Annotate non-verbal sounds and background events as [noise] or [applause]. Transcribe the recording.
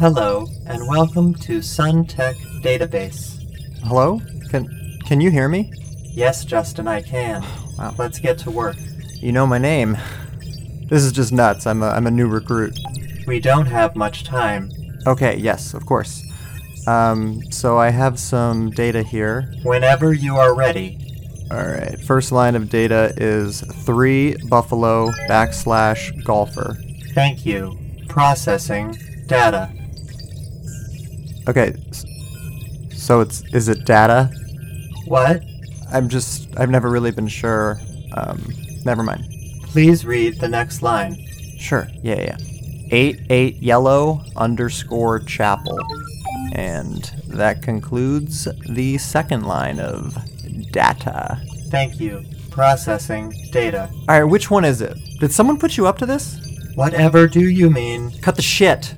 Hello, and welcome to SunTech Database. Hello? Can can you hear me? Yes, Justin, I can. [sighs] Wow. Let's get to work. You know my name. This is just nuts. I'm a, I'm a new recruit. We don't have much time. Okay, yes, of course. Um, so I have some data here. Whenever you are ready. All right. First line of data is three buffalo backslash golfer. Thank you. Processing data. Okay. So it's is it data? What? I'm just I've never really been sure. Um, never mind. Please read the next line. Sure. Yeah, yeah. Eight eight yellow underscore chapel, and that concludes the second line of data. Thank you. Processing data. All right, which one is it? Did someone put you up to this? Whatever do you mean? Cut the shit.